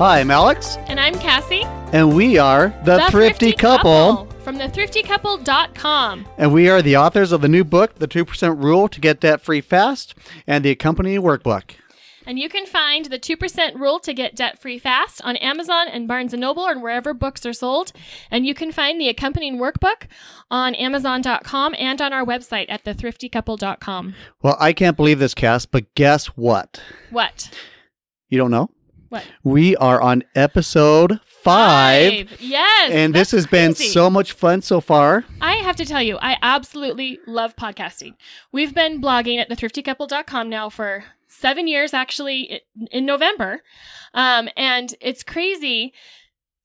Hi, I'm Alex, And I'm Cassie, and we are the, Thrifty, Couple, from thethriftycouple.com. and we are the authors of the new book, The 2% Rule to Get Debt Free Fast, and the accompanying workbook. And you can find the 2% rule to get debt free fast on Amazon and Barnes & Noble and wherever books are sold. And you can find the accompanying workbook on amazon.com and on our website at thethriftycouple.com. Well, I can't believe this, Cass, but guess what? What? You don't know? What? We are on episode five. Yes. And this has been crazy. so much fun so far. I have to tell you, I absolutely love podcasting. We've been blogging at thethriftycouple.com now for seven years, actually, in November. Um, and it's crazy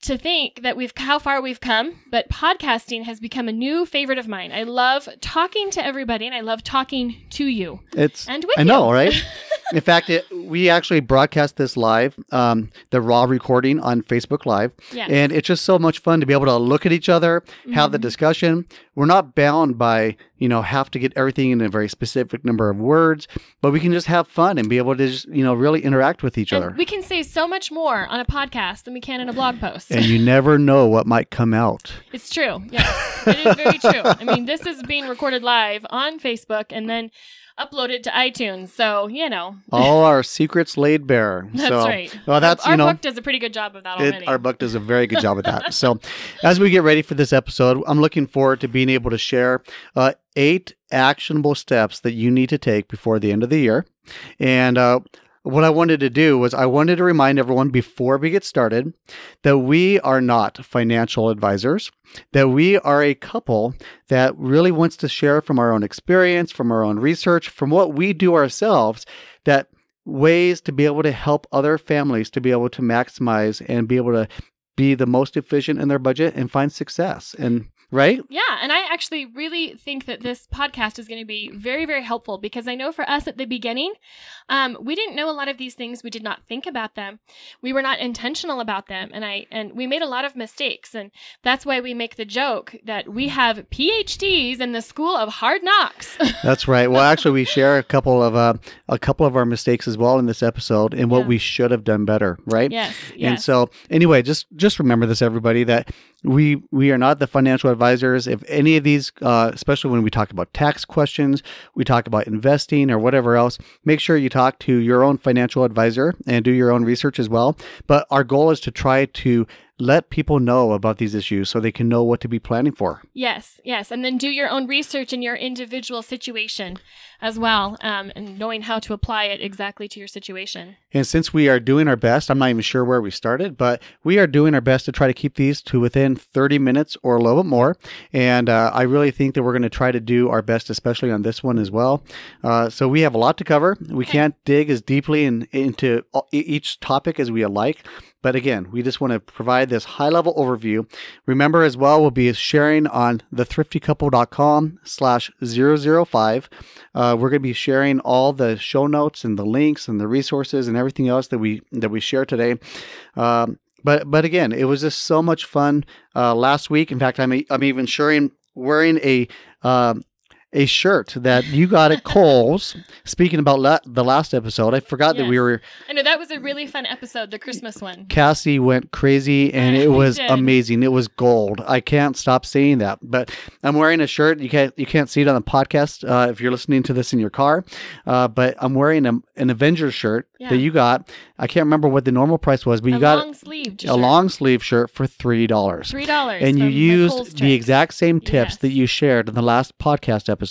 to think that we've how far we've come, but podcasting has become a new favorite of mine. I love talking to everybody and I love talking to you. It's And with I know, you. right? In fact, it, we actually broadcast this live, um, the raw recording on Facebook Live, Yes. and it's just so much fun to be able to look at each other, have the Mhm. discussion. We're not bound by you know have to get everything in a very specific number of words, but we can just have fun and be able to just you know really interact with each And other. we can say so much more on a podcast than we can in a blog post. and you never know what might come out. It's true. Yes, it is very true. I mean, this is being recorded live on Facebook and then uploaded to iTunes. So you know, All our secrets laid bare. that's so, right. Well, that's our you know. book does a pretty good job of that It, already. our book does a very good job of that. So, as we get ready for this episode, I'm looking forward to being able to share uh, eight actionable steps that you need to take before the end of the year. And uh, what I wanted to do was, I wanted to remind everyone before we get started that we are not financial advisors, that we are a couple that really wants to share from our own experience, from our own research, from what we do ourselves, that ways to be able to help other families to be able to maximize and be able to be the most efficient in their budget and find success. And right? yeah, and I actually really think that this podcast is going to be very, very helpful because I know for us at the beginning, um, we didn't know a lot of these things. We did not think about them. We were not intentional about them, and I and we made a lot of mistakes, and that's why we make the joke that we have PhDs in the School of Hard Knocks. That's right. Well, actually, we share a couple of uh, a couple of our mistakes as well in this episode and what Yeah. we should have done better, right? yes, yes. And so, anyway, just just remember this, everybody, that we we are not the financial advisors. If any of these, uh, especially when we talk about tax questions, we talk about investing or whatever else, make sure you talk to your own financial advisor and do your own research as well. But our goal is to try to let people know about these issues so they can know what to be planning for. Yes, yes, and then do your own research in your individual situation as well, um, and knowing how to apply it exactly to your situation. And since we are doing our best, I'm not even sure where we started, but we are doing our best to try to keep these to within 30 minutes or a little bit more. And uh, I really think that we're going to try to do our best, especially on this one as well. Uh, so we have a lot to cover. We can't dig as deeply in, into each topic as we like. But again, we just want to provide this high level overview. Remember as well, we'll be sharing on thethriftycouple.com slash 005. Uh, we're going to be sharing all the show notes and the links and the resources and everything else that we that we share today. Um, but but again, it was just so much fun uh, last week. In fact, I'm I'm even sharing wearing a um, a shirt that you got at Kohl's. Speaking about la- the last episode, I forgot that we were I know that was a really fun episode, the Christmas one. Cassie went crazy and it was amazing. It was gold. I can't stop saying that. But I'm wearing a shirt. You can't you can't see it on the podcast uh, if you're listening to this in your car. Uh, but I'm wearing a, an Avengers shirt Yeah. that you got. I can't remember what the normal price was, but you a got long a long sleeve shirt for three dollars. three dollars, And you used the exact same tips Yes. that you shared in the last podcast episode,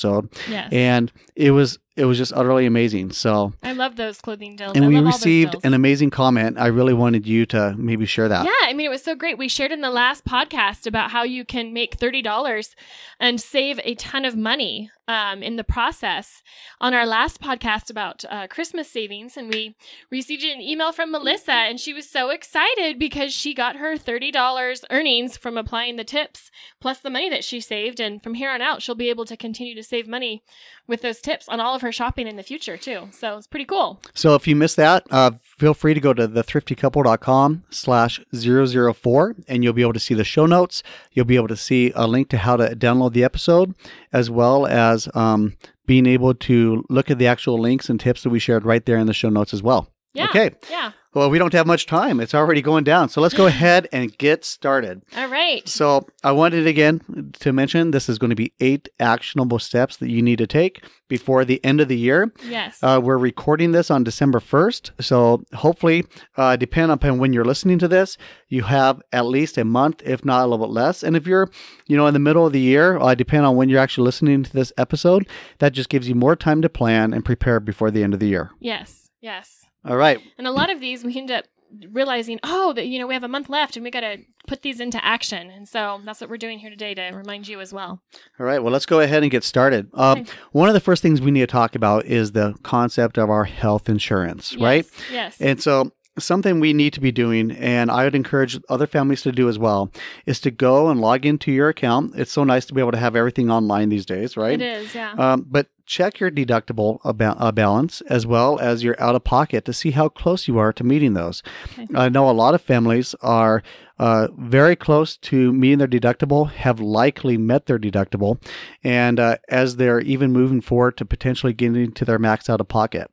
Yes, and it was it was just utterly amazing. So I love those clothing deals. and I we received an amazing comment. I really wanted you to maybe share that. Yeah, I mean, it was so great. We shared in the last podcast about how you can make $30 and save a ton of money um, in the process on our last podcast about uh, Christmas savings. And we received an email from Melissa, and she was so excited because she got her $30 earnings from applying the tips plus the money that she saved. And from here on out, she'll be able to continue to save money with those tips on all of her shopping in the future, too. So it's pretty cool. So if you missed that, uh, feel free to go to thethriftycouple.com slash 004 and you'll be able to see the show notes. You'll be able to see a link to how to download the episode as well as um, being able to look at the actual links and tips that we shared right there in the show notes as well. Yeah. Okay. Yeah. Well, we don't have much time. It's already going down. So let's go ahead and get started. All right. So I wanted again to mention this is going to be eight actionable steps that you need to take before the end of the year. Yes. Uh, we're recording this on December 1st. So hopefully, uh, depending upon when you're listening to this, you have at least a month, if not a little bit less. And if you're, you know, in the middle of the year, uh, depending on when you're actually listening to this episode, that just gives you more time to plan and prepare before the end of the year. yes. Yes. All right. And a lot of these we end up realizing, oh, that you know, we have a month left and we got to put these into action. And so that's what we're doing here today to remind you as well. All right. Well, let's go ahead and get started. Um, Okay. One of the first things we need to talk about is the concept of our health insurance, right? Yes. Yes. And so, something we need to be doing, and I would encourage other families to do as well, is to go and log into your account. It's so nice to be able to have everything online these days, right? It is, yeah. Um, but check your deductible aba- uh, balance as well as your out of pocket to see how close you are to meeting those. Okay. I know a lot of families are uh, very close to meeting their deductible, have likely met their deductible, and uh, as they're even moving forward to potentially getting to their max out of pocket.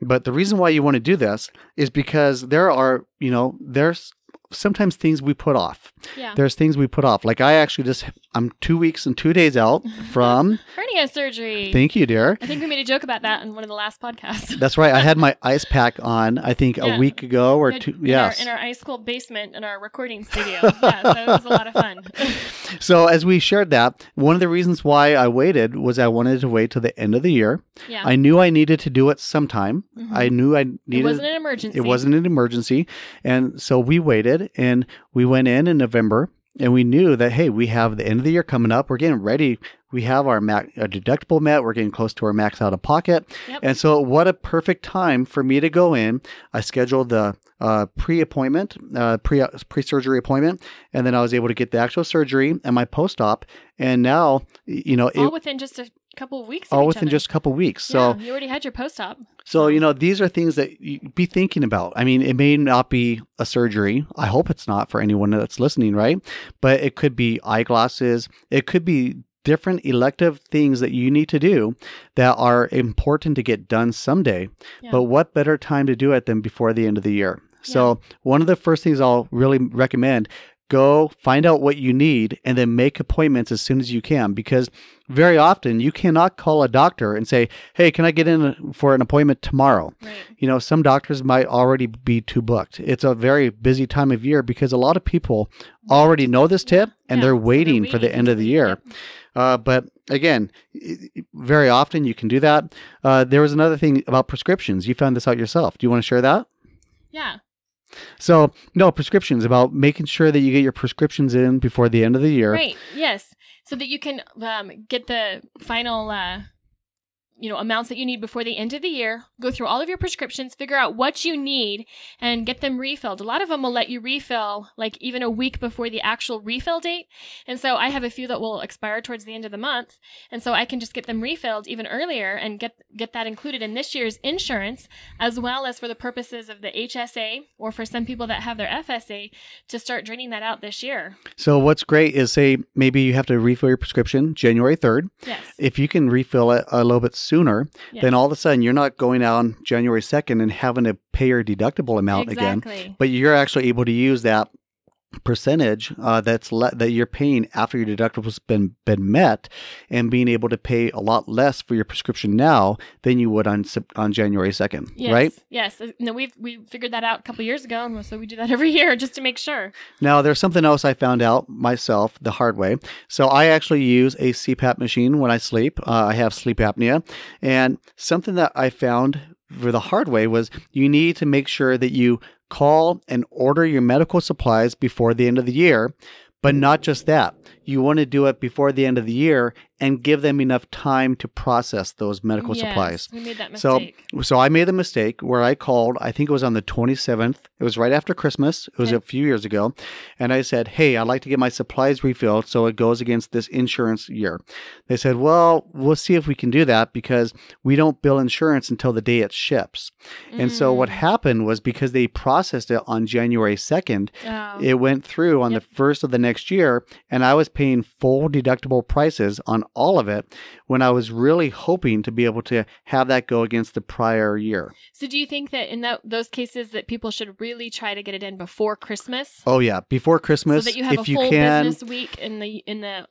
But the reason why you want to do this is because there are, you know, there's sometimes things we put off. yeah. There's things we put off. Like I actually just, I'm two weeks and two days out from, Hernia surgery. thank you, dear. I think we made a joke about that in one of the last podcasts. That's right. I had my ice pack on, I think Yeah. a week ago or Good- two. in Our, in our high school basement in our recording studio. yeah, so it was a lot of fun. So as we shared that, one of the reasons why I waited was I wanted to wait till the end of the year. Yeah. I knew I needed to do it sometime. Mhm. I knew I needed. it wasn't an emergency. it wasn't an emergency. And so we waited and we went in in November and we knew that hey, we have the end of the year coming up. We're getting ready. We have our, max, our deductible met. We're getting close to our max out of pocket. Yep. And so what a perfect time for me to go in. I scheduled the uh, pre-appointment, uh, pre pre-surgery appointment, and then I was able to get the actual surgery and my post-op. And now, you know, all it, within just a couple of weeks. of all within other. just a couple weeks. So yeah, you already had your post op. so, you know, these are things that you be thinking about. I mean, it may not be a surgery. I hope it's not for anyone that's listening, right? But it could be eyeglasses. It could be different elective things that you need to do that are important to get done someday. Yeah. But what better time to do it than before the end of the year? So, one of the first things I'll really recommend go find out what you need and then make appointments as soon as you can because very often you cannot call a doctor and say, "Hey, can I get in for an appointment tomorrow?" Right. You know, some doctors might already be too booked. It's a very busy time of year because a lot of people already know this tip and Yeah, they're so waiting for the end of the year. Uh, but again, very often you can do that. Uh, there was another thing about prescriptions. You found this out yourself. Do you want to share that? Yeah. So, no, prescriptions about making sure that you get your prescriptions in before the end of the year. Right. Yes. So that you can um, get the final, uh, you know, amounts that you need before the end of the year. Go through all of your prescriptions, figure out what you need, and get them refilled. A lot of them will let you refill like even a week before the actual refill date. And so I have a few that will expire towards the end of the month, and so I can just get them refilled even earlier and get get that included in this year's insurance, as well as for the purposes of the HSA or for some people that have their FSA to start draining that out this year. So, what's great is say maybe you have to refill your prescription January 3rd. Yes. If you can refill it a little bit sooner, yes. then all of a sudden you're not going out on January 2nd and having to pay your deductible amount again, but you're actually able to use that percentage uh, that's le- that you're paying after your deductible's been been met and being able to pay a lot less for your prescription now than you would on on January 2nd Yes, right Yes. Uh, No, we've we figured that out a couple years ago, and so we do that every year just to make sure. Now, there's something else I found out myself the hard way. So, I actually use a CPAP machine when I sleep. Uh, I have sleep apnea. And something that I found for the hard way was you need to make sure that you call and order your medical supplies before the end of the year. But not just that, you want to do it before the end of the year and give them enough time to process those medical Yes, supplies. We made that So- mistake. So so I made the mistake where I called, I think it was on the 27th. It was right after Christmas. It was Okay. a few years ago. And I said, Hey, I'd like to get my supplies refilled so it goes against this insurance year. They said, Well, we'll see if we can do that because we don't bill insurance until the day it ships. And so what Mm. happened was because they processed it on January 2nd, Oh, it went through on Yep. the first of the next year, and I was paying full deductible prices on all of it when I was really hoping to be able to have that go against the prior year. So, do you think that in that, those cases that people should really try to get it in before Christmas, Oh yeah, before Christmas, so that you have if a you full can, business week in the in the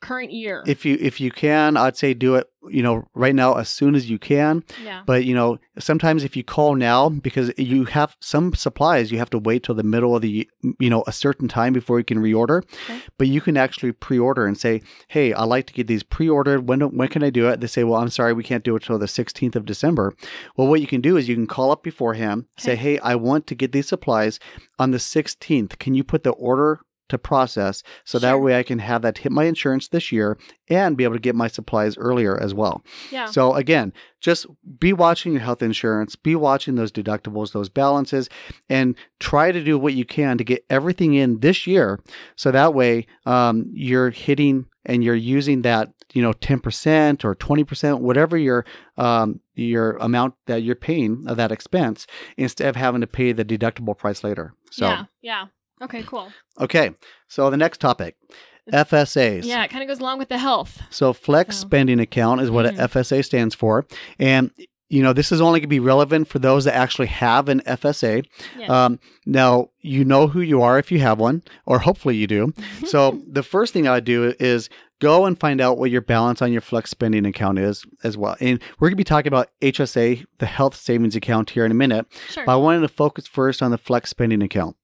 current year? if you if you can, I'd say do it. You know, right now as soon as you can. yeah. But you know, sometimes if you call now, because you have some supplies, you have to wait till the middle of the you know a certain time before you can reorder. Okay. But you can actually pre-order and say, "Hey, I'd like to get these pre-ordered. When when can I do it?" They say, "Well, I'm sorry, we can't do it till the 16th of December." Well, what you can do is you can call up beforehand, say, "Hey, I want to get these supplies on the 16th. Can you put the order?" To process, so that way I can have that hit my insurance this year and be able to get my supplies earlier as well. Yeah. So again, just be watching your health insurance, be watching those deductibles, those balances, and try to do what you can to get everything in this year. So that way, um, you're hitting and you're using that, you know, ten percent or twenty percent, whatever your um, your amount that you're paying of that expense, instead of having to pay the deductible price later. So yeah. Yeah. Okay. Cool. okay, so the next topic, FSAs. Yeah. It kind of goes along with the health. So flex So- spending account is what Mhm. a FSA stands for. And you know, this is only going to be relevant for those that actually have an FSA. Yes. Um, now, you know who you are if you have one, or hopefully you do. So, the first thing I would do is go and find out what your balance on your flex spending account is as well. And we're going to be talking about HSA, the health savings account, here in a minute. sure. But I wanted to focus first on the flex spending account.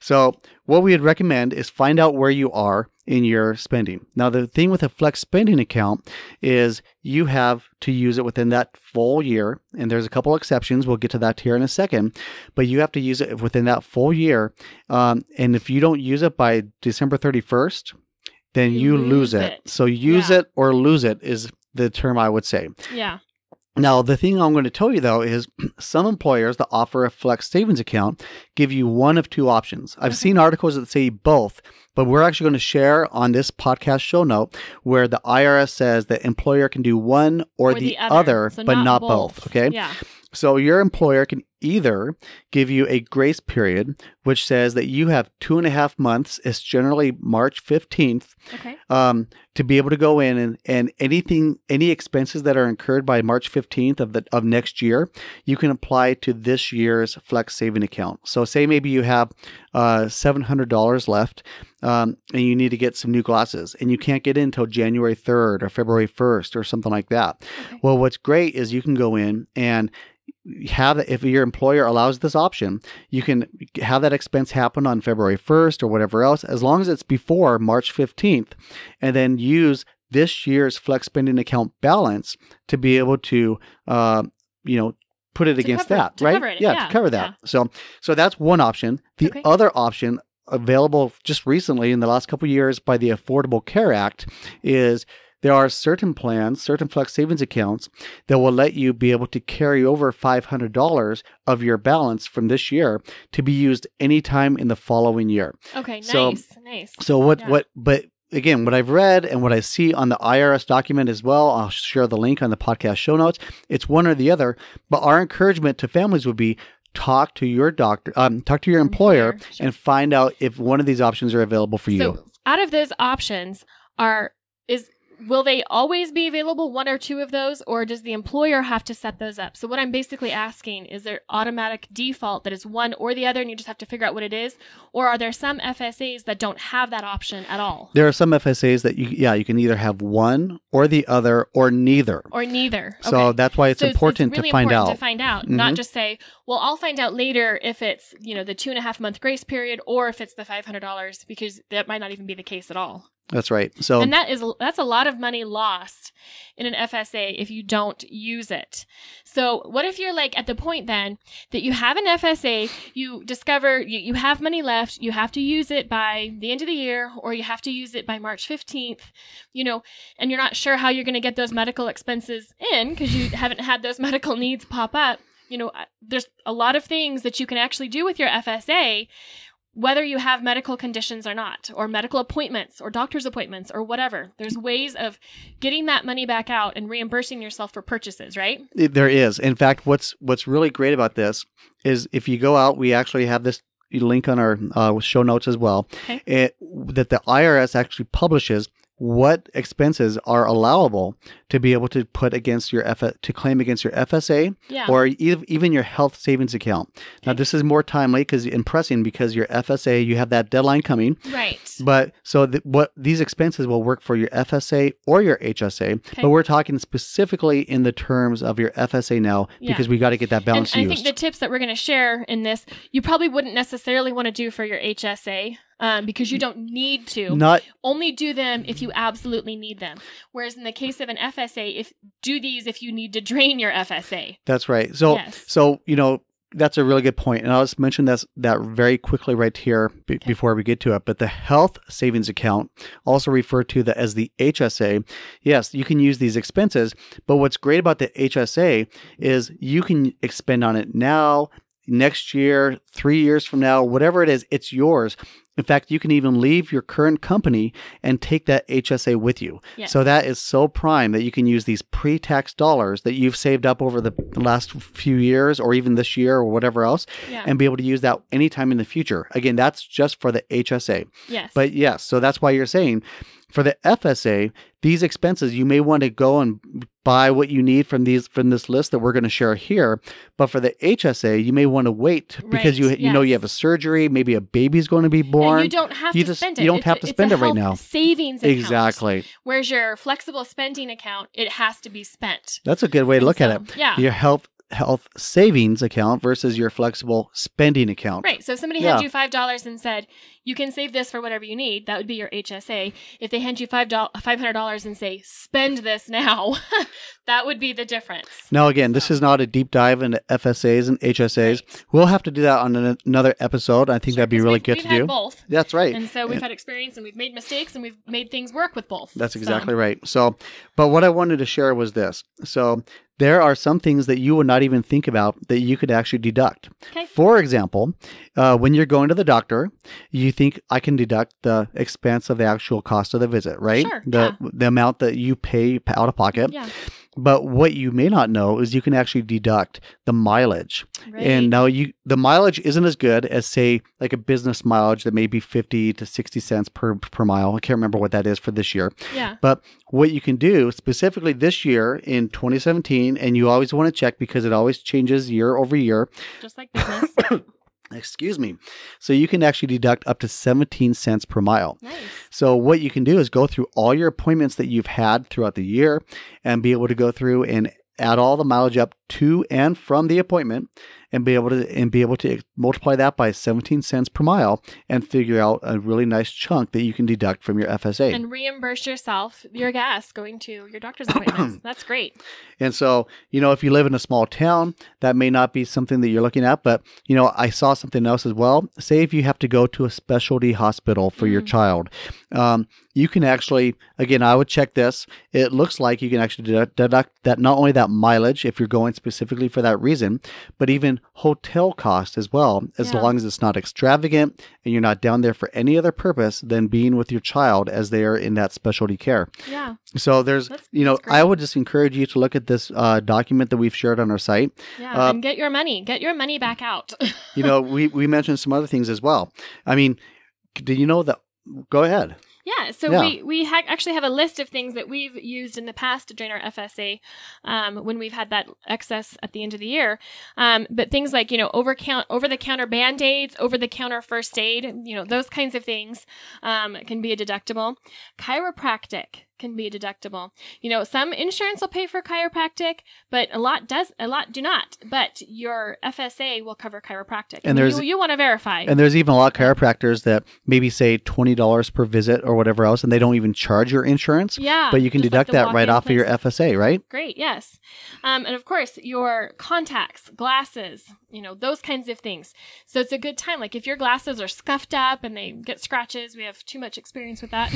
So, what we would recommend is find out where you are in your spending. Now, the thing with a flex spending account is you have to use it within that full year. And there's a couple exceptions. We'll get to that here in a second. But you have to use it within that full year. Um, and if you don't use it by December 31st, then You you, lose, lose it. it. So, use Yeah. it or lose it is the term I would say. yeah. Now, the thing I'm going to tell you though is some employers that offer a flex savings account give you one of two options. I've Okay. seen articles that say both, but we're actually going to share on this podcast show note where the IRS says that employer can do one or, the, other, So but not, both. Okay. Yeah. So your employer can either give you a grace period, which says that you have two and a half months. It's generally March 15th Okay. um, to be able to go in and, and anything, any expenses that are incurred by March 15th of the of next year, you can apply to this year's flex saving account. So say maybe you have uh, $700 left um, and you need to get some new glasses and you can't get in until January 3rd or February 1st or something like that. Okay. Well, what's great is you can go in and have if your employer allows this option, you can have that expense happen on February 1st or whatever else, as long as it's before March 15th, and then use this year's flex spending account balance to be able to, uh, you know, put it against cover- that, to right? cover it, yeah, yeah, to cover that. So, so that's one option. The Okay. other option available just recently in the last couple of years by the Affordable Care Act is there are certain plans, certain flex savings accounts that will let you be able to carry over $500 of your balance from this year to be used anytime in the following year. Okay. Nice. So- nice. So what Yeah. what but again, what I've read and what I see on the IRS document as well, I'll share the link on the podcast show notes. It's one or the other, but our encouragement to families would be talk to your doctor, um, talk to your employer Employer, sure. and find out if one of these options are available for you. So out of those options are is will they always be available one or two of those or does the employer have to set those up? So what I'm basically asking is there automatic default that is one or the other and you just have to figure out what it is or are there some FSAs that don't have that option at all there are some FSAs that you yeah, you can either have one or the other or neither. or neither? So Okay. that's why it's So important really to find important out. To find out, Mhm. not just say, "Well, I'll find out later if it's you know the two and a half month grace period or if it's the five hundred dollars," because that might not even be the case at all. That's right. So and that is that's a lot of money lost in an FSA if you don't use it. So what if you're like at the point then that you have an FSA, you discover you, you have money left, you have to use it by the end of the year, or you have to use it by March 15th, you know, and you're not sure how you're going to get those medical expenses in because you haven't had those medical needs pop up. You know, there's a lot of things that you can actually do with your FSA whether you have medical conditions or not, or medical appointments, or doctor's appointments, or whatever. There's ways of getting that money back out and reimbursing yourself for purchases, right? There is. In fact, what's what's really great about this is if you go out, we actually have this link on our uh, show notes as well. Okay. It, that the IRS actually publishes what expenses are allowable to be able to put against your F- to claim against your FSA Yeah. or e- even your health savings account. Now this is more timely because in pressing because your FSA you have that deadline coming. right. But so th- what these expenses will work for your FSA or your HSA, Okay. but we're talking specifically in the terms of your FSA now Yeah. because we got to get that balance. And balance I think the tips that we're going to share in this, you probably wouldn't necessarily want to do for your HSA um, because you don't need to. Not Only do them if you absolutely need them. Whereas in the case of an FSA, if do these if you need to drain your FSA. that's right. So Yes. so you know that's a really good point, and I'll just mention this that very quickly right here b- Okay. before we get to it. But the health savings account, also referred to the, as the HSA, yes, you can use these expenses. But what's great about the HSA is you can expend on it now, next year, three years from now, whatever it is, it's yours. In fact, you can even leave your current company and take that HSA with you. Yes. So that is so prime that you can use these pre-tax dollars that you've saved up over the last few years or even this year or whatever else yeah. and be able to use that anytime in the future. Again, that's just for the HSA. yes. But yes, so that's why you're saying for the FSA, these expenses you may want to go and buy what you need from these from this list that we're going to share here. But for the HSA, you may want to wait because you Right, you know you have a surgery, maybe a baby's going to be born. and you don't have You to just- spend it. you don't It's have a- to spend it right now. Savings account. exactly. Whereas your flexible spending account, it has to be spent. That's a good way to And look at it. Yeah. Your health health savings account versus your flexible spending account. Right. So if somebody Yeah. hands you five dollars and said you can save this for whatever you need, that would be your HSA. If they hand you five five hundred dollars and say spend this now, that would be the difference. Now, again, this is not a deep dive into FSAs and HSAs. We'll have to do that on an, another episode. I think Sure, that'd be really good we've to do. both, That's right. and so we've And- had experience and we've made mistakes and we've made things work with both. That's So, exactly right. So, but what I wanted to share was this. So, there are some things that you would not even think about that you could actually deduct. Okay. For example, uh, when you're going to the doctor, you think I can deduct the expense of the actual cost of the visit, right? Sure, The the amount that you pay out of pocket. Yeah. But what you may not know is you can actually deduct the mileage. Right. And now you the mileage isn't as good as say like a business mileage that may be 50 to 60 cents per per mile. I can't remember what that is for this year. yeah. But what you can do specifically this year in 2017 and you always want to check because it always changes year over year. Just like business. Excuse me. So you can actually deduct up to 17 cents per mile. nice. So what you can do is go through all your appointments that you've had throughout the year and be able to go through and add all the mileage up to and from the appointment and be able to and be able to multiply that by 17 cents per mile and figure out a really nice chunk that you can deduct from your FSA. And reimburse yourself your gas going to your doctor's appointments. That's great. And so, you know, if you live in a small town, that may not be something that you're looking at. But, you know, I saw something else as well. Say if you have to go to a specialty hospital for your Mm. child, um, you can actually, again, I would check this. It looks like you can actually deduct, deduct that not only that mileage, if you're going specifically for that reason, but even hotel cost as well, as Yeah. long as it's not extravagant and you're not down there for any other purpose than being with your child as they are in that specialty care. Yeah. So there's, That's- you know. I would just encourage you to look at this uh, document that we've shared on our site. Yeah. Uh, and get your money. Get your money back out. You know, we we mentioned some other things as well. I mean, do you know that? Go ahead. Yeah, so Yeah. we we ha- actually have a list of things that we've used in the past to drain our FSA um, when we've had that excess at the end of the year. Um, but things like you know over count over the counter band aids, over the counter first aid, you know those kinds of things um, can be a deductible. Chiropractic can be deductible. You know some insurance will pay for chiropractic, but a lot does a lot do not. But your FSA will cover chiropractic, And there's- you, you want to verify. And there's even a lot of chiropractors that maybe say twenty dollars per visit or whatever else, and they don't even charge your insurance. yeah, But you can just like deduct that right off of your. FSA, right? Great, yes. Um, and of course, your contacts, glasses, you know, those kinds of things. So it's a good time. Like if your glasses are scuffed up and they get scratches, we have too much experience with that.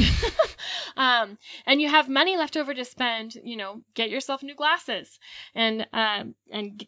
um, and you have money left over to spend, you know, get yourself new glasses and, um, and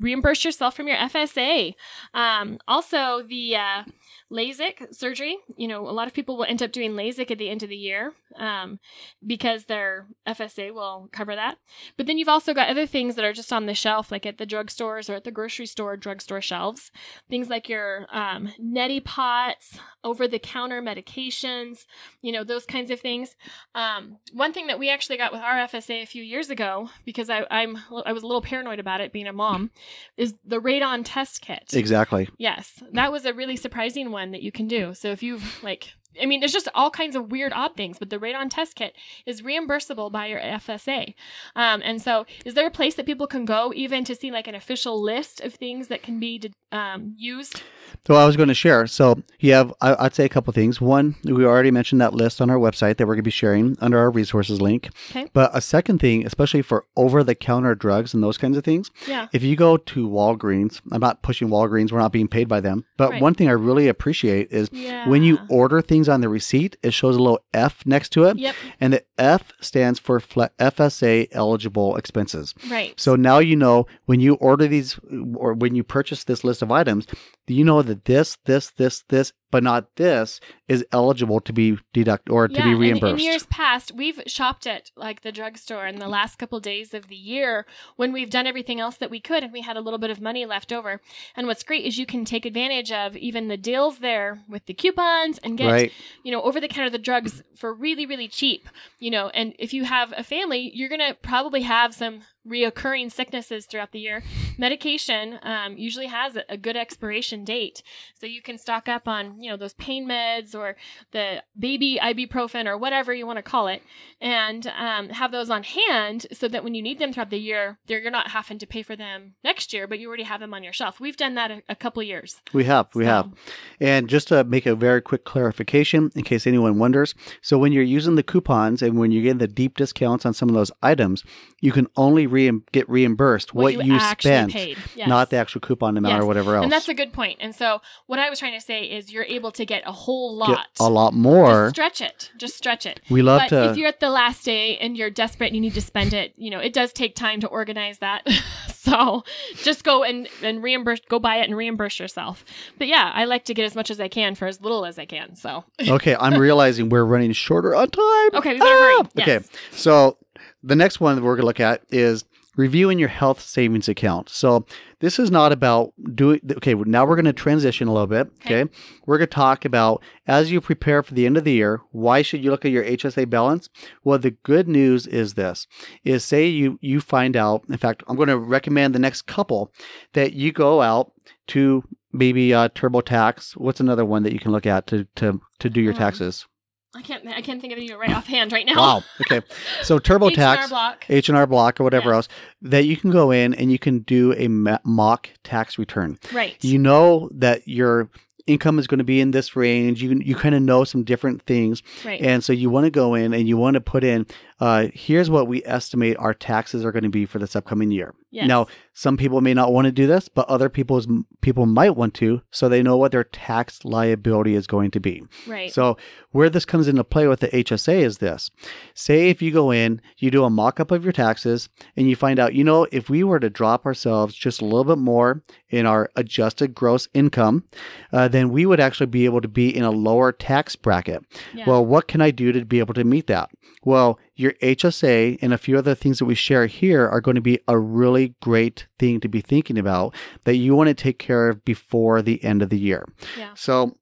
reimburse yourself from your FSA. Um, also, the uh, LASIK surgery. You know, a lot of people will end up doing LASIK at the end of the year um, because their FSA will cover that. But then you've also got other things that are just on the shelf, like at the drugstores or at the grocery store, drugstore shelves. Things like your um, neti pots, over the counter medications, you know, those kinds of things. Um, one thing that we actually got with our FSA a few years ago, because I, I'm I was a little paranoid about it being a mom, is the radon test kit. Exactly. Yes, that was a really surprising one that you can do. So if you've like, I mean, there's just all kinds of weird, odd things, but the radon test kit is reimbursable by your FSA. Um, and so, is there a place that people can go even to see like an official list of things that can be um, used? So I was going to share. So you have, I, would say a couple things. One, we already mentioned that list on our website that we're going to be sharing under our resources link. Okay. But a second thing, especially for over-the-counter drugs and those kinds of things, Yeah. if you go to Walgreens, I'm not pushing Walgreens. We're not being paid by them. But Right. one thing I really appreciate is Yeah. when you order things on the receipt, it shows a little F next to it, Yep. and the F stands for FSA eligible expenses. Right. So now you know when you order these or when you purchase this list of items, you know that this, this, this, this, but not this is eligible to be deduct or to yeah, be and reimbursed. In, years past, we've shopped at like the drugstore in the mm. last couple days of the year when we've done everything else that we could and we had a little bit of money left over. And what's great is you can take advantage of even the deals there with the coupons and get right. you know over the counter the drugs for really really cheap. You know, and if you have a family, you're gonna probably have some reoccurring sicknesses throughout the year. Medication um, usually has a, good expiration date, so you can stock up on you know those pain meds or the baby ibuprofen or whatever you want to call it, and um, have those on hand so that when you need them throughout the year, you're not having to pay for them next year, but you already have them on your shelf. We've done that a, a couple years. We have, we So, have. And just to make a very quick clarification, in case anyone wonders, so when you're using the coupons and when you're getting the deep discounts on some of those items, you can only re- get reimbursed what, you, you, actually spent, yes. not the actual coupon amount Yes. or whatever else. And that's a good point. And so what I was trying to say is you're able to get a whole Get lot. a lot more. Just stretch it. Just stretch it. we love but to. if you're at the last day and you're desperate and you need to spend it, you know, it does take time to organize that. so just go and, and reimburse, go buy it and reimburse yourself. But yeah, I like to get as much as I can for as little as I can. So, okay, I'm realizing we're running shorter on time. okay, we better hurry. Ah! Yes. Okay, so the next one that we're going to look at is reviewing your health savings account. So this is not about doing. Okay, now we're going to transition a little bit. Okay. Okay, we're going to talk about as you prepare for the end of the year. Why should you look at your HSA balance? Well, the good news is this: is say you you find out. In fact, I'm going to recommend the next couple that you go out to maybe uh, TurboTax. What's another one that you can look at to to to do your Um, taxes? I can't, I can't think of you right offhand right now. Wow. Okay. So H&R TurboTax. block. H and R Block or whatever Yes. else that you can go in and you can do a mock tax return. Right. You know that your income is going to be in this range. You you kind of know some different things, right. and so you want to go in and you want to put in. Uh, here's what we estimate our taxes are going to be for this upcoming year. yes. Now, some people may not want to do this, but other people's people might want to, so they know what their tax liability is going to be. right. So where this comes into play with the HSA is this. Say if you go in, you do a mock-up of your taxes and you find out, you know, if we were to drop ourselves just a little bit more in our adjusted gross income, uh, then we would actually be able to be in a lower tax bracket. yeah. Well, what can I do to be able to meet that? Well, your HSA and a few other things that we share here are going to be a really great thing to be thinking about that you want to take care of before the end of the year. yeah. So,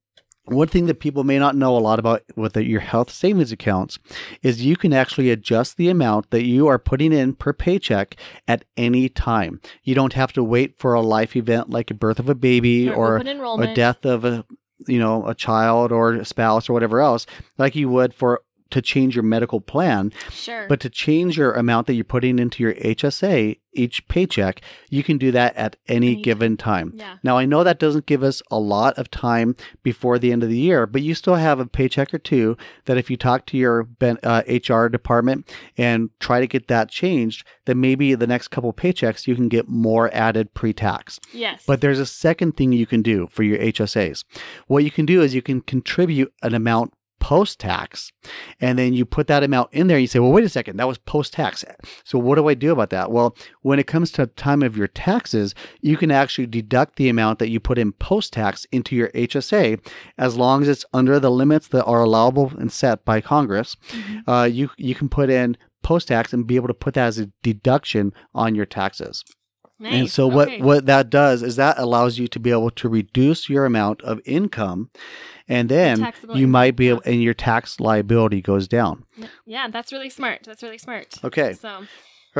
one thing that people may not know a lot about with the, your health savings accounts is you can actually adjust the amount that you are putting in per paycheck at any time. You don't have to wait for a life event like a birth of a baby or enrollment. a death of a you know a child or a spouse or whatever else like you would for to change your medical plan Sure. but to change your amount that you're putting into your HSA each paycheck you can do that at any given time yeah. now, I know that doesn't give us a lot of time before the end of the year, but you still have a paycheck or two that if you talk to your uh, HR department and try to get that changed, then maybe the next couple paychecks you can get more added pre tax. Yes. But there's a second thing you can do for your HSAs. What you can do is you can contribute an amount post tax. And then you put that amount in there. And you say, well, wait a second, that was post tax. So what do I do about that? Well, when it comes to time of your taxes, you can actually deduct the amount that you put in post tax into your HSA as long as it's under the limits that are allowable and set by Congress. Mhm. Uh, you, you can put in post tax and be able to put that as a deduction on your taxes. Nice. And so what Okay. what that does is that allows you to be able to reduce your amount of income and then you might be able and your tax liability goes down. Yeah, that's really smart. That's really smart. Okay. So All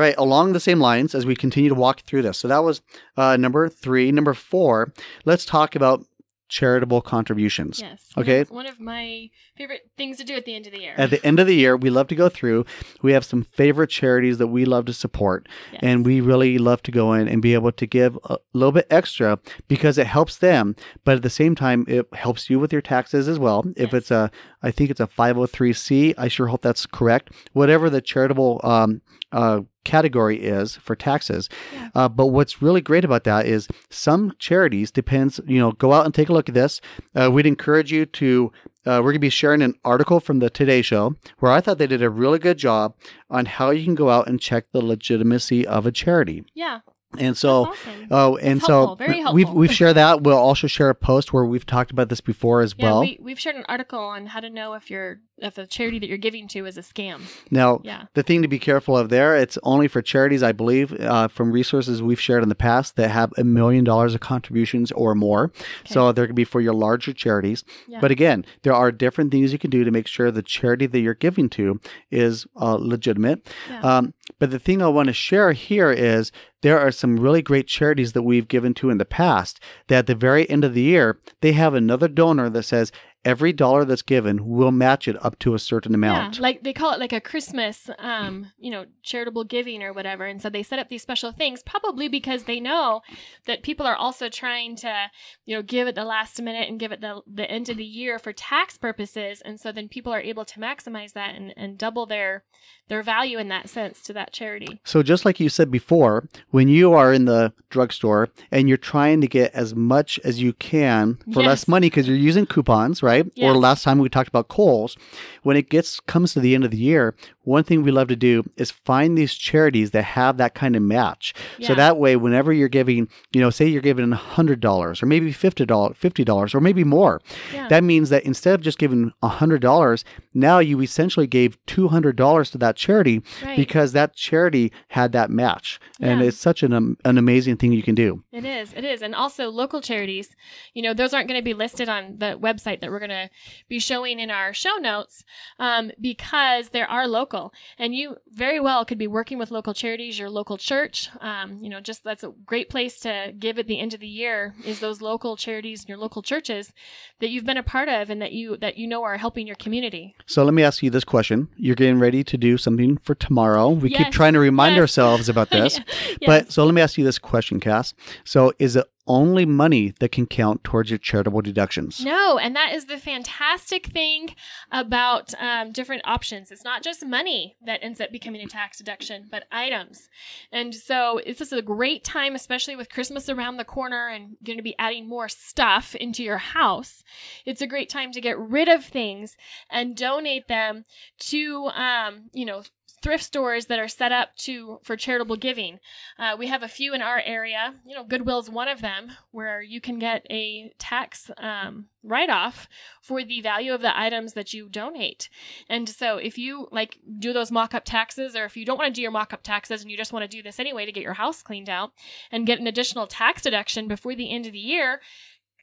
right, along the same lines as we continue to walk through this. So that was uh, number 3, number 4, let's talk about charitable contributions. yes. Okay. One of my favorite things to do at the end of the year. At the end of the year, we love to go through. We have some favorite charities that we love to support. Yes. and we really love to go in and be able to give a little bit extra because it helps them but at the same time it helps you with your taxes as well if it's a i think it's a 503c i sure hope that's correct whatever the charitable um, uh, category is for taxes Yeah. uh, but what's really great about that is some charities depends you know go out and take a look at this uh, we'd encourage you to uh, we're going to be sharing an article from the Today Show where I thought they did a really good job on how you can go out and check the legitimacy of a charity. yeah. And so, awesome. oh, and helpful, so very we've we've shared that. We'll also share a post where we've talked about this before as yeah, well. we, we've shared an article on how to know if you're if the charity that you're giving to is a scam. now, Yeah. the thing to be careful of there, it's only for charities, I believe, uh, from resources we've shared in the past that have a million dollars of contributions or more. So they're going to be for your larger charities. Yeah. But again, there are different things you can do to make sure the charity that you're giving to is uh, legitimate. Yeah. Um, but the thing I want to share here is there are some really great charities that we've given to in the past that at the very end of the year, they have another donor that says every dollar that's given will match it up to a certain amount. Yeah, like they call it like a Christmas, um, you know, charitable giving or whatever. And so they set up these special things, probably because they know that people are also trying to, you know, give at the last minute and give at the the end of the year for tax purposes. And so then people are able to maximize that and, and double their their value in that sense to that charity. So, just like you said before, when you are in the drugstore and you're trying to get as much as you can for Yes. less money because you're using coupons, right? Or last time we talked about Kohl's, when it gets comes to the end of the year, one thing we love to do is find these charities that have that kind of match. So that way, whenever you're giving, you know, say you're giving hundred dollars or maybe fifty dollars, fifty dollars, or maybe more, Yeah. that means that instead of just giving hundred dollars, now you essentially gave two hundred dollars to that charity right. because that charity had that match and Yeah. it's such an, um, an amazing thing you can do It is. It is. And also local charities, you know, those aren't going to be listed on the website that we're going to be showing in our show notes um, because there are local. And you very well could be working with local charities, your local church. Um, you know, just that's a great place to give at the end of the year is those local charities and your local churches that you've been a part of and that you that you know are helping your community. so let me ask you this question you're getting ready to do something for tomorrow we keep trying to remind Yes. ourselves about this Yes. but so let me ask you this question cass so is it only money that can count towards your charitable deductions No, and that is the fantastic thing about um, different options. It's not just money that ends up becoming a tax deduction, but items. And so this is a great time, especially with Christmas around the corner and going to be adding more stuff into your house. It's a great time to get rid of things and donate them to, um, you know, thrift stores that are set up to for charitable giving. Uh, we have a few in our area. You know, Goodwill's one of them, where you can get a tax um, write off for the value of the items that you donate. And so, if you like do those mock up taxes, or if you don't want to do your mock up taxes and you just want to do this anyway to get your house cleaned out and get an additional tax deduction before the end of the year,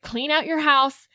clean out your house,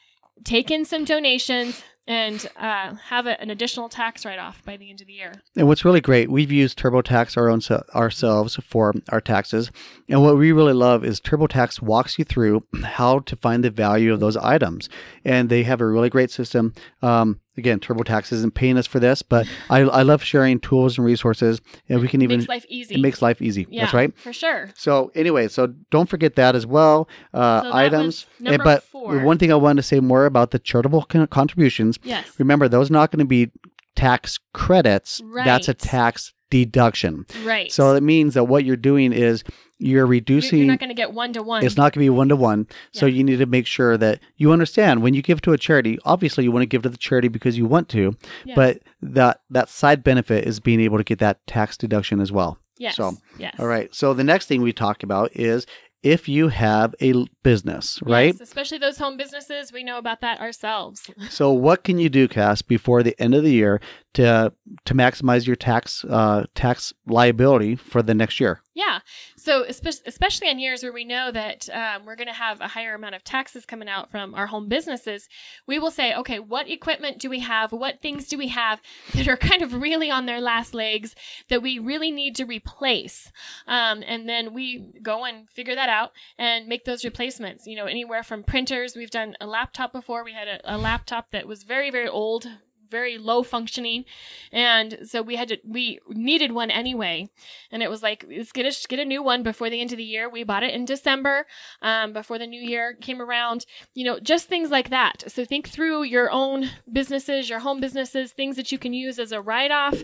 take in some donations. And uh, have a, an additional tax write off by the end of the year. and what's really great we've used turbotax our own se- ourselves for our taxes. And what we really love is turbotax walks you through how to find the value of those items. And they have a really great system. Um, again turbotax isn't paying us for this but I, I love sharing tools and resources and we can even Makes life easy. it makes life easy yeah, that's right For sure. so anyway so don't forget that as well uh, So that items number but four. one thing i wanted to say more about the charitable con- contributions Yes. remember those are not going to be tax credits, that's a tax deduction. Right. So it means that what you're doing is you're reducing you're not going to get one to one. it's not going to be one to one. So you need to make sure that you understand when you give to a charity. Obviously, you want to give to the charity because you want to, Yeah. but that that side benefit is being able to get that tax deduction as well. yes. so, yes. All right. So the next thing we talk about is if you have a business, right? Yes, especially those home businesses, we know about that ourselves. So what can you do, Cass, before the end of the year to to maximize your tax uh, tax liability for the next year? Yeah. So, espe- especially on years where we know that um, we're going to have a higher amount of taxes coming out from our home businesses, we will say, okay, what equipment do we have? What things do we have that are kind of really on their last legs that we really need to replace? Um, and then we go and figure that out and make those replacements. You know, anywhere from printers. We've done a laptop before. We had a, a laptop that was very, very old. Very low functioning, and so we had to. We needed one anyway, and it was like let's get a get a new one before the end of the year. We bought it in December, um, before the new year came around. You know, just things like that. So think through your own businesses, your home businesses, things that you can use as a write off,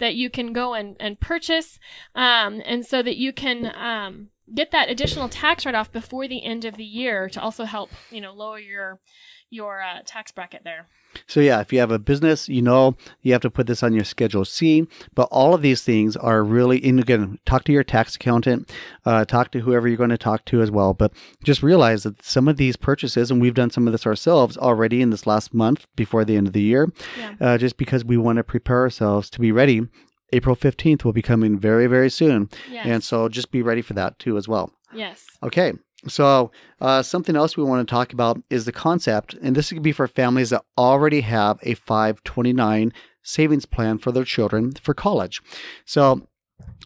that you can go and and purchase, um, and so that you can. Um, Get that additional tax write-off before the end of the year to also help, you know, lower your your uh, tax bracket there. So yeah, if you have a business, you know you have to put this on your Schedule C. But all of these things are really, and again, talk to your tax accountant, uh, talk to whoever you're going to talk to as well. But just realize that some of these purchases, and we've done some of this ourselves already in this last month before the end of the year, Yeah. uh, just because we want to prepare ourselves to be ready. April 15th will be coming very, very soon. Yes. And so just be ready for that too as well. yes. Okay. So, uh, something else we want to talk about is the concept, and this could be for families that already have a 529 savings plan for their children for college. So,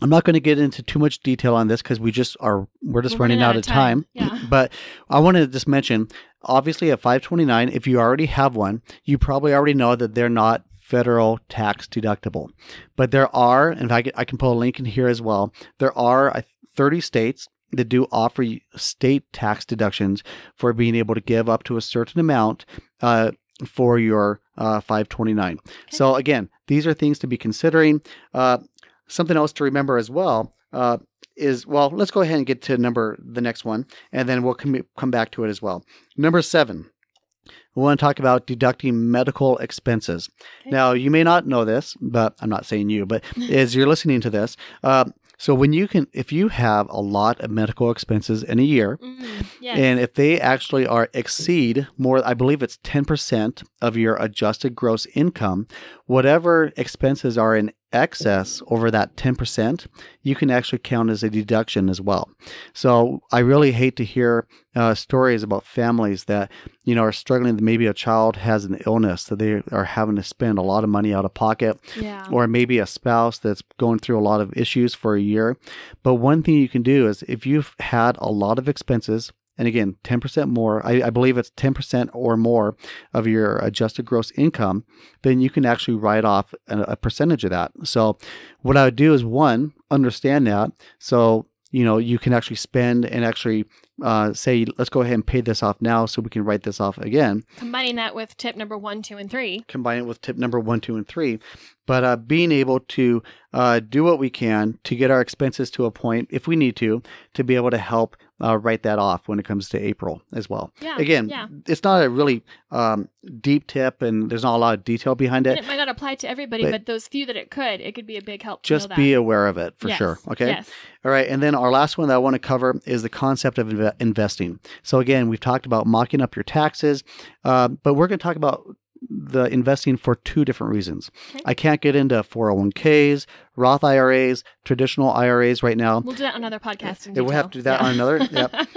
I'm not going to get into too much detail on this because we just are we're just We're running, out, of time. Yeah. But I want to just mention, obviously, at 529, if you already have one, you probably already know that they're not federal tax deductible. But there are, in fact, I can pull a link in here as well. There are uh, 30 states that do offer state tax deductions for being able to give up to a certain amount uh, for your uh, 529. So again, these are things to be considering. Uh, something else to remember as well uh, is well, let's go ahead and get to number the next one, and then we'll come come back to it as well. Number seven. We want to talk about deducting medical expenses. Okay. Now, you may not know this, but I'm not saying you, but as you're listening to this, uh, so when you can, if you have a lot of medical expenses in a year, Mm, yes. and if they actually are exceed more, I believe it's 10% of your adjusted gross income, whatever expenses are in excess over that 10%, you can actually count as a deduction as well. So I really hate to hear uh, stories about families that, you know, are struggling. Maybe a child has an illness that they are having to spend a lot of money out of pocket yeah. or maybe a spouse that's going through a lot of issues for a year. But one thing you can do is if you've had a lot of expenses, and again, 10% more, I, I believe it's 10% or more of your adjusted gross income, then you can actually write off a, a percentage of that. So, what I would do is one, understand that. So, you know, you can actually spend and actually uh, say, let's go ahead and pay this off now so we can write this off again Combining that with tip number one, two, and three. combine it with tip number one, two, and three. But uh, being able to uh, do what we can to get our expenses to a point, if we need to, to be able to help uh, write that off when it comes to April as well. Yeah. Again, yeah. it's not a really um, deep tip, and there's not a lot of detail behind And it. it might not apply to everybody, But- but, those few that it could, it could be a big help. To Just be aware of it for Yes, sure. Okay. Yes. All right, and then our last one that I want to cover is the concept of inve- investing. So again, we've talked about mocking up your taxes, uh, but we're going to talk about the investing for two different reasons. Okay. I can't get into 401ks, Roth IRAs, traditional IRAs right now. We'll do that on another podcast. In Yeah, we'll have to do that on another- yep.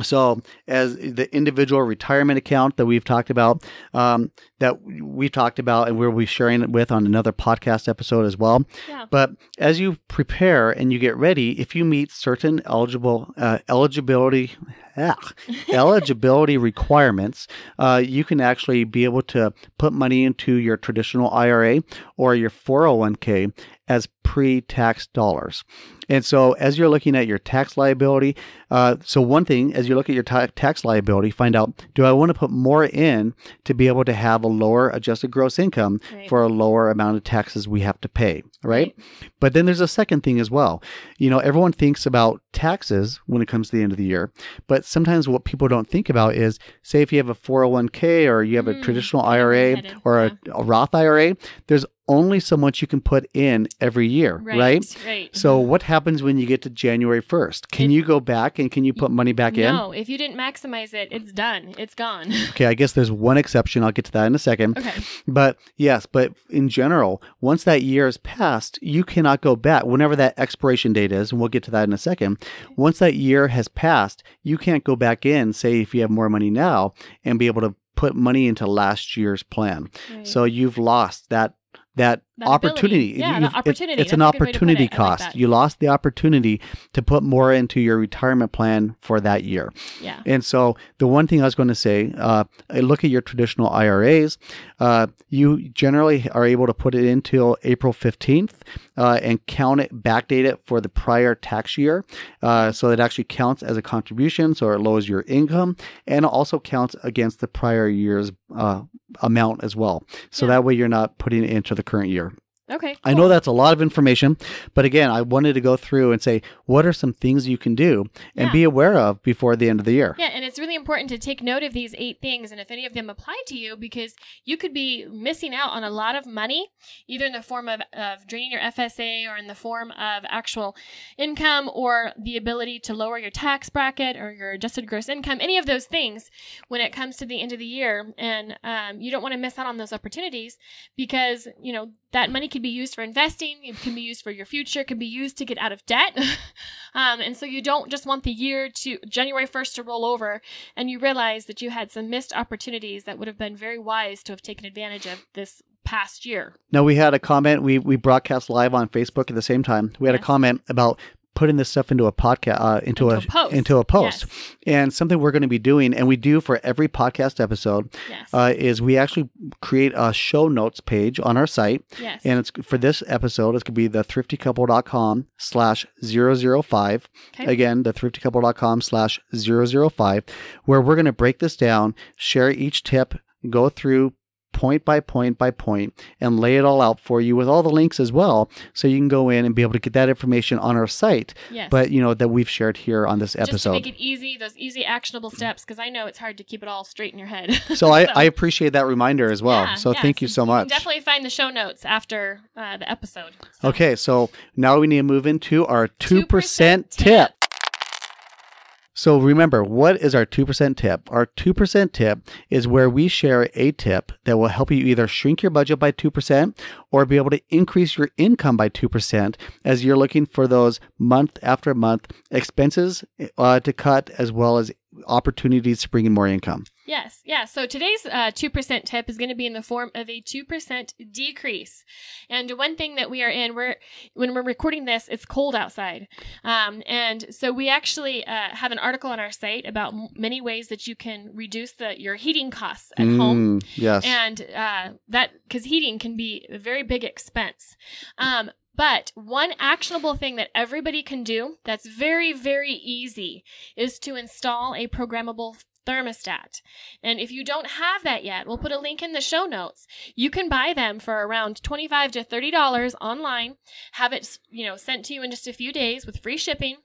So, as the individual retirement account that we've talked about, um, that we talked about, and we'll be sharing it with on another podcast episode as well. yeah. But as you prepare and you get ready, if you meet certain eligible uh, eligibility ah, eligibility requirements, uh, you can actually be able to put money into your traditional IRA or your 401k as pre-tax dollars. And so, as you're looking at your tax liability, uh, so one thing, as you look at your ta- tax liability, find out do I want to put more in to be able to have a lower adjusted gross income Right. for a lower amount of taxes we have to pay, right? But then there's a second thing as well. You know, everyone thinks about taxes when it comes to the end of the year, but sometimes what people don't think about is say if you have a 401k or you have a Mm, traditional where you're IRA or a, a Roth IRA, there's only so much you can put in every year, right? Right. Right. So mm-hmm. what happens when you get to January 1st? Can It- you go back and can you put money back in? no, if you didn't maximize it, it's done. It's gone. Okay, I guess there's one exception. I'll get to that in a second. okay. But yes, but in general, once that year is passed, you cannot go back. Whenever that expiration date is, and we'll get to that in a second, once that year has passed, you can't go back in, say, if you have more money now, and be able to put money into last year's plan. Right. So you've lost that. That, That opportunity. Yeah, opportunity. It's, an That's a good way opportunity it. I like cost. you lost the opportunity to put more into your retirement plan for that year. yeah. And so the one thing I was going to say, uh, look at your traditional IRAs. Uh, you generally are able to put it until April 15th uh, and count it, backdate it for the prior tax year. Uh, so it actually counts as a contribution. So it lowers your income and it also counts against the prior year's uh, amount as well. So Yeah. that way you're not putting it into the current year. Okay. I know that's a lot of information, but again, I wanted to go through and say, what are some things you can do and Yeah. be aware of before the end of the year? Yeah, and it's really important to take note of these eight things and if any of them apply to you because you could be missing out on a lot of money, either in the form of, of draining your FSA or in the form of actual income or the ability to lower your tax bracket or your adjusted gross income, any of those things when it comes to the end of the year. And um, you don't want to miss out on those opportunities because, you know, that money could be used for investing, it can be used for your future, it can be used to get out of debt. um, and so you don't just want the year to January 1st to roll over and you realize that you had some missed opportunities that would have been very wise to have taken advantage of this past year. No, we had a comment. We we broadcast live on Facebook at the same time. We had a comment about putting this stuff into a podcast, uh, into, Into a, post. into a post, Yes. and something we're going to be doing, and we do for every podcast episode, Yes. uh, is we actually create a show notes page on our site, yes. and it's for this episode. It's going to be the thriftycouple.com slash 005. Okay. Again, the thriftycouple.com slash 005, where we're going to break this down, share each tip, go through point by point by point, and lay it all out for you with all the links as well. So you can go in and be able to get that information on our site, yes. but you know, that we've shared here on this episode just to make it easy, those easy actionable steps, because I know it's hard to keep it all straight in your head. so I, I appreciate that reminder as well. Yeah, so yeah, thank you so can much. definitely find the show notes after uh, the episode. So, Okay, so now we need to move into our 2%, 2% tip. So remember, what is our 2% tip? Our 2% tip is where we share a tip that will help you either shrink your budget by 2% or be able to increase your income by 2% as you're looking for those month after month expenses uh, to cut as well as opportunities to bring in more income. Yes, yeah. So today's uh, 2% tip is going to be in the form of a 2% decrease. And one thing that we are in, we're when we're recording this, it's cold outside. Um, and so we actually uh, have an article on our site about m- many ways that you can reduce the your heating costs at home. Mm, yes. And uh, that, because heating can be a very big expense. Um, but one actionable thing that everybody can do that's very, very easy is to install a programmable thermostat. And if you don't have that yet, we'll put a link in the show notes. You can buy them for around 25 to $30 online, have it, you know, sent to you in just a few days with free shipping.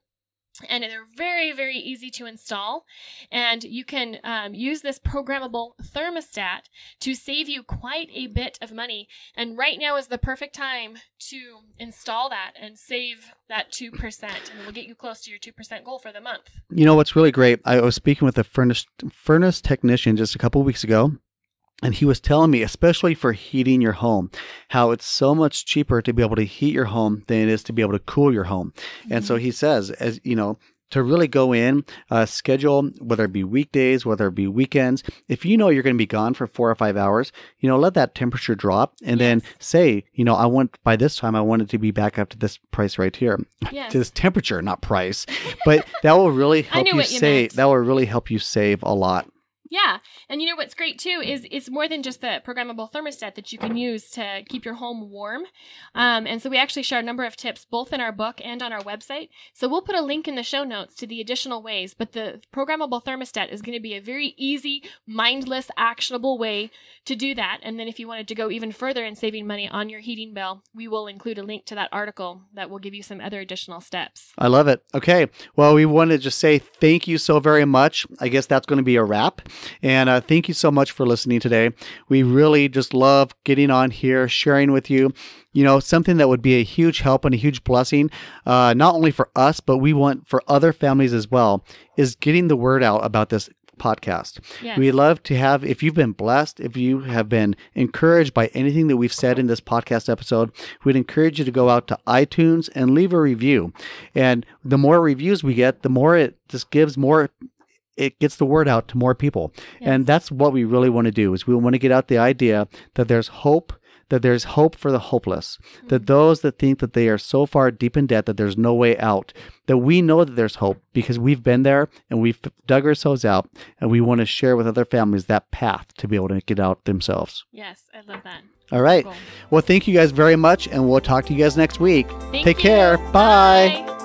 And they're very, very easy to install. And you can um, use this programmable thermostat to save you quite a bit of money. And right now is the perfect time to install that and save that 2%. And it will get you close to your 2% goal for the month. You know what's really great? I was speaking with a furnace furnace technician just a couple weeks ago, and he was telling me, especially for heating your home, how it's so much cheaper to be able to heat your home than it is to be able to cool your home. And so he says, as you know, to really go in, uh, schedule whether it be weekdays, whether it be weekends. If you know you're going to be gone for four or five hours, you know, let that temperature drop, and then say, you know, I want by this time I want it to be back up to this price right here yes. to this temperature, not price. But that will really help you you save. meant. That will really help you save a lot. Yeah. And you know what's great too is it's more than just the programmable thermostat that you can use to keep your home warm. Um, and so we actually share a number of tips both in our book and on our website. So we'll put a link in the show notes to the additional ways. But the programmable thermostat is going to be a very easy, mindless, actionable way to do that. And then if you wanted to go even further in saving money on your heating bill, we will include a link to that article that will give you some other additional steps. I love it. Okay. Well, we want to just say thank you so very much. I guess that's going to be a wrap. And uh, thank you so much for listening today. We really just love getting on here, sharing with you, you know, something that would be a huge help and a huge blessing, uh, not only for us, but we want for other families as well, is getting the word out about this podcast. Yes. We love to have, if you've been blessed, if you have been encouraged by anything that we've said in this podcast episode, we'd encourage you to go out to iTunes and leave a review. And the more reviews we get, the more it just gives more it gets the word out to more people. Yes. And that's what we really want to do is we want to get out the idea that there's hope that there's hope for the hopeless, that mm-hmm. those that think that they are so far deep in debt that there's no way out, that we know that there's hope because we've been there and we've dug ourselves out and we want to share with other families that path to be able to get out themselves. Yes, I love that. All right. Cool. Well, thank you guys very much and we'll talk to you guys next week. Thank Take you. care. Bye. Bye.